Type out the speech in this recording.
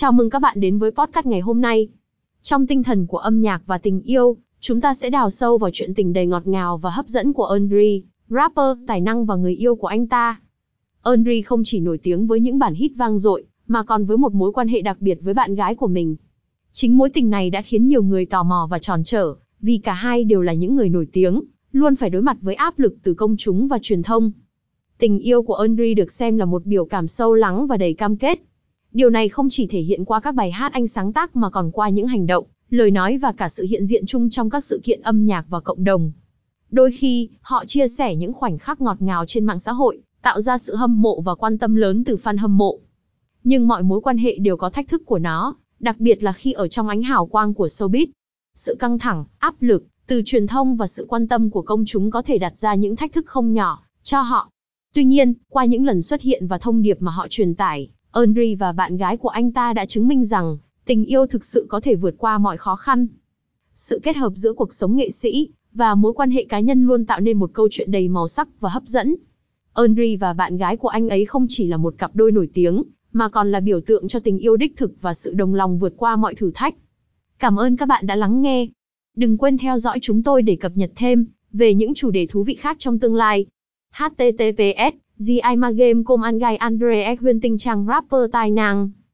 Chào mừng các bạn đến với podcast ngày hôm nay. Trong tinh thần của âm nhạc và tình yêu, chúng ta sẽ đào sâu vào chuyện tình đầy ngọt ngào và hấp dẫn của Andre, rapper, tài năng và người yêu của anh ta. Andre không chỉ nổi tiếng với những bản hit vang dội, mà còn với một mối quan hệ đặc biệt với bạn gái của mình. Chính mối tình này đã khiến nhiều người tò mò và tròn trở, vì cả hai đều là những người nổi tiếng, luôn phải đối mặt với áp lực từ công chúng và truyền thông. Tình yêu của Andre được xem là một biểu cảm sâu lắng và đầy cam kết. Điều này không chỉ thể hiện qua các bài hát anh sáng tác mà còn qua những hành động, lời nói và cả sự hiện diện chung trong các sự kiện âm nhạc và cộng đồng. Đôi khi, họ chia sẻ những khoảnh khắc ngọt ngào trên mạng xã hội, tạo ra sự hâm mộ và quan tâm lớn từ fan hâm mộ. Nhưng mọi mối quan hệ đều có thách thức của nó, đặc biệt là khi ở trong ánh hào quang của showbiz. Sự căng thẳng, áp lực, từ truyền thông và sự quan tâm của công chúng có thể đặt ra những thách thức không nhỏ cho họ. Tuy nhiên, qua những lần xuất hiện và thông điệp mà họ truyền tải, Henry và bạn gái của anh ta đã chứng minh rằng, tình yêu thực sự có thể vượt qua mọi khó khăn. Sự kết hợp giữa cuộc sống nghệ sĩ và mối quan hệ cá nhân luôn tạo nên một câu chuyện đầy màu sắc và hấp dẫn. Henry và bạn gái của anh ấy không chỉ là một cặp đôi nổi tiếng, mà còn là biểu tượng cho tình yêu đích thực và sự đồng lòng vượt qua mọi thử thách. Cảm ơn các bạn đã lắng nghe. Đừng quên theo dõi chúng tôi để cập nhật thêm về những chủ đề thú vị khác trong tương lai. https Di Ma Game Com An Gai Andre Ek Huyên Tinh Trang Rapper Tài Năng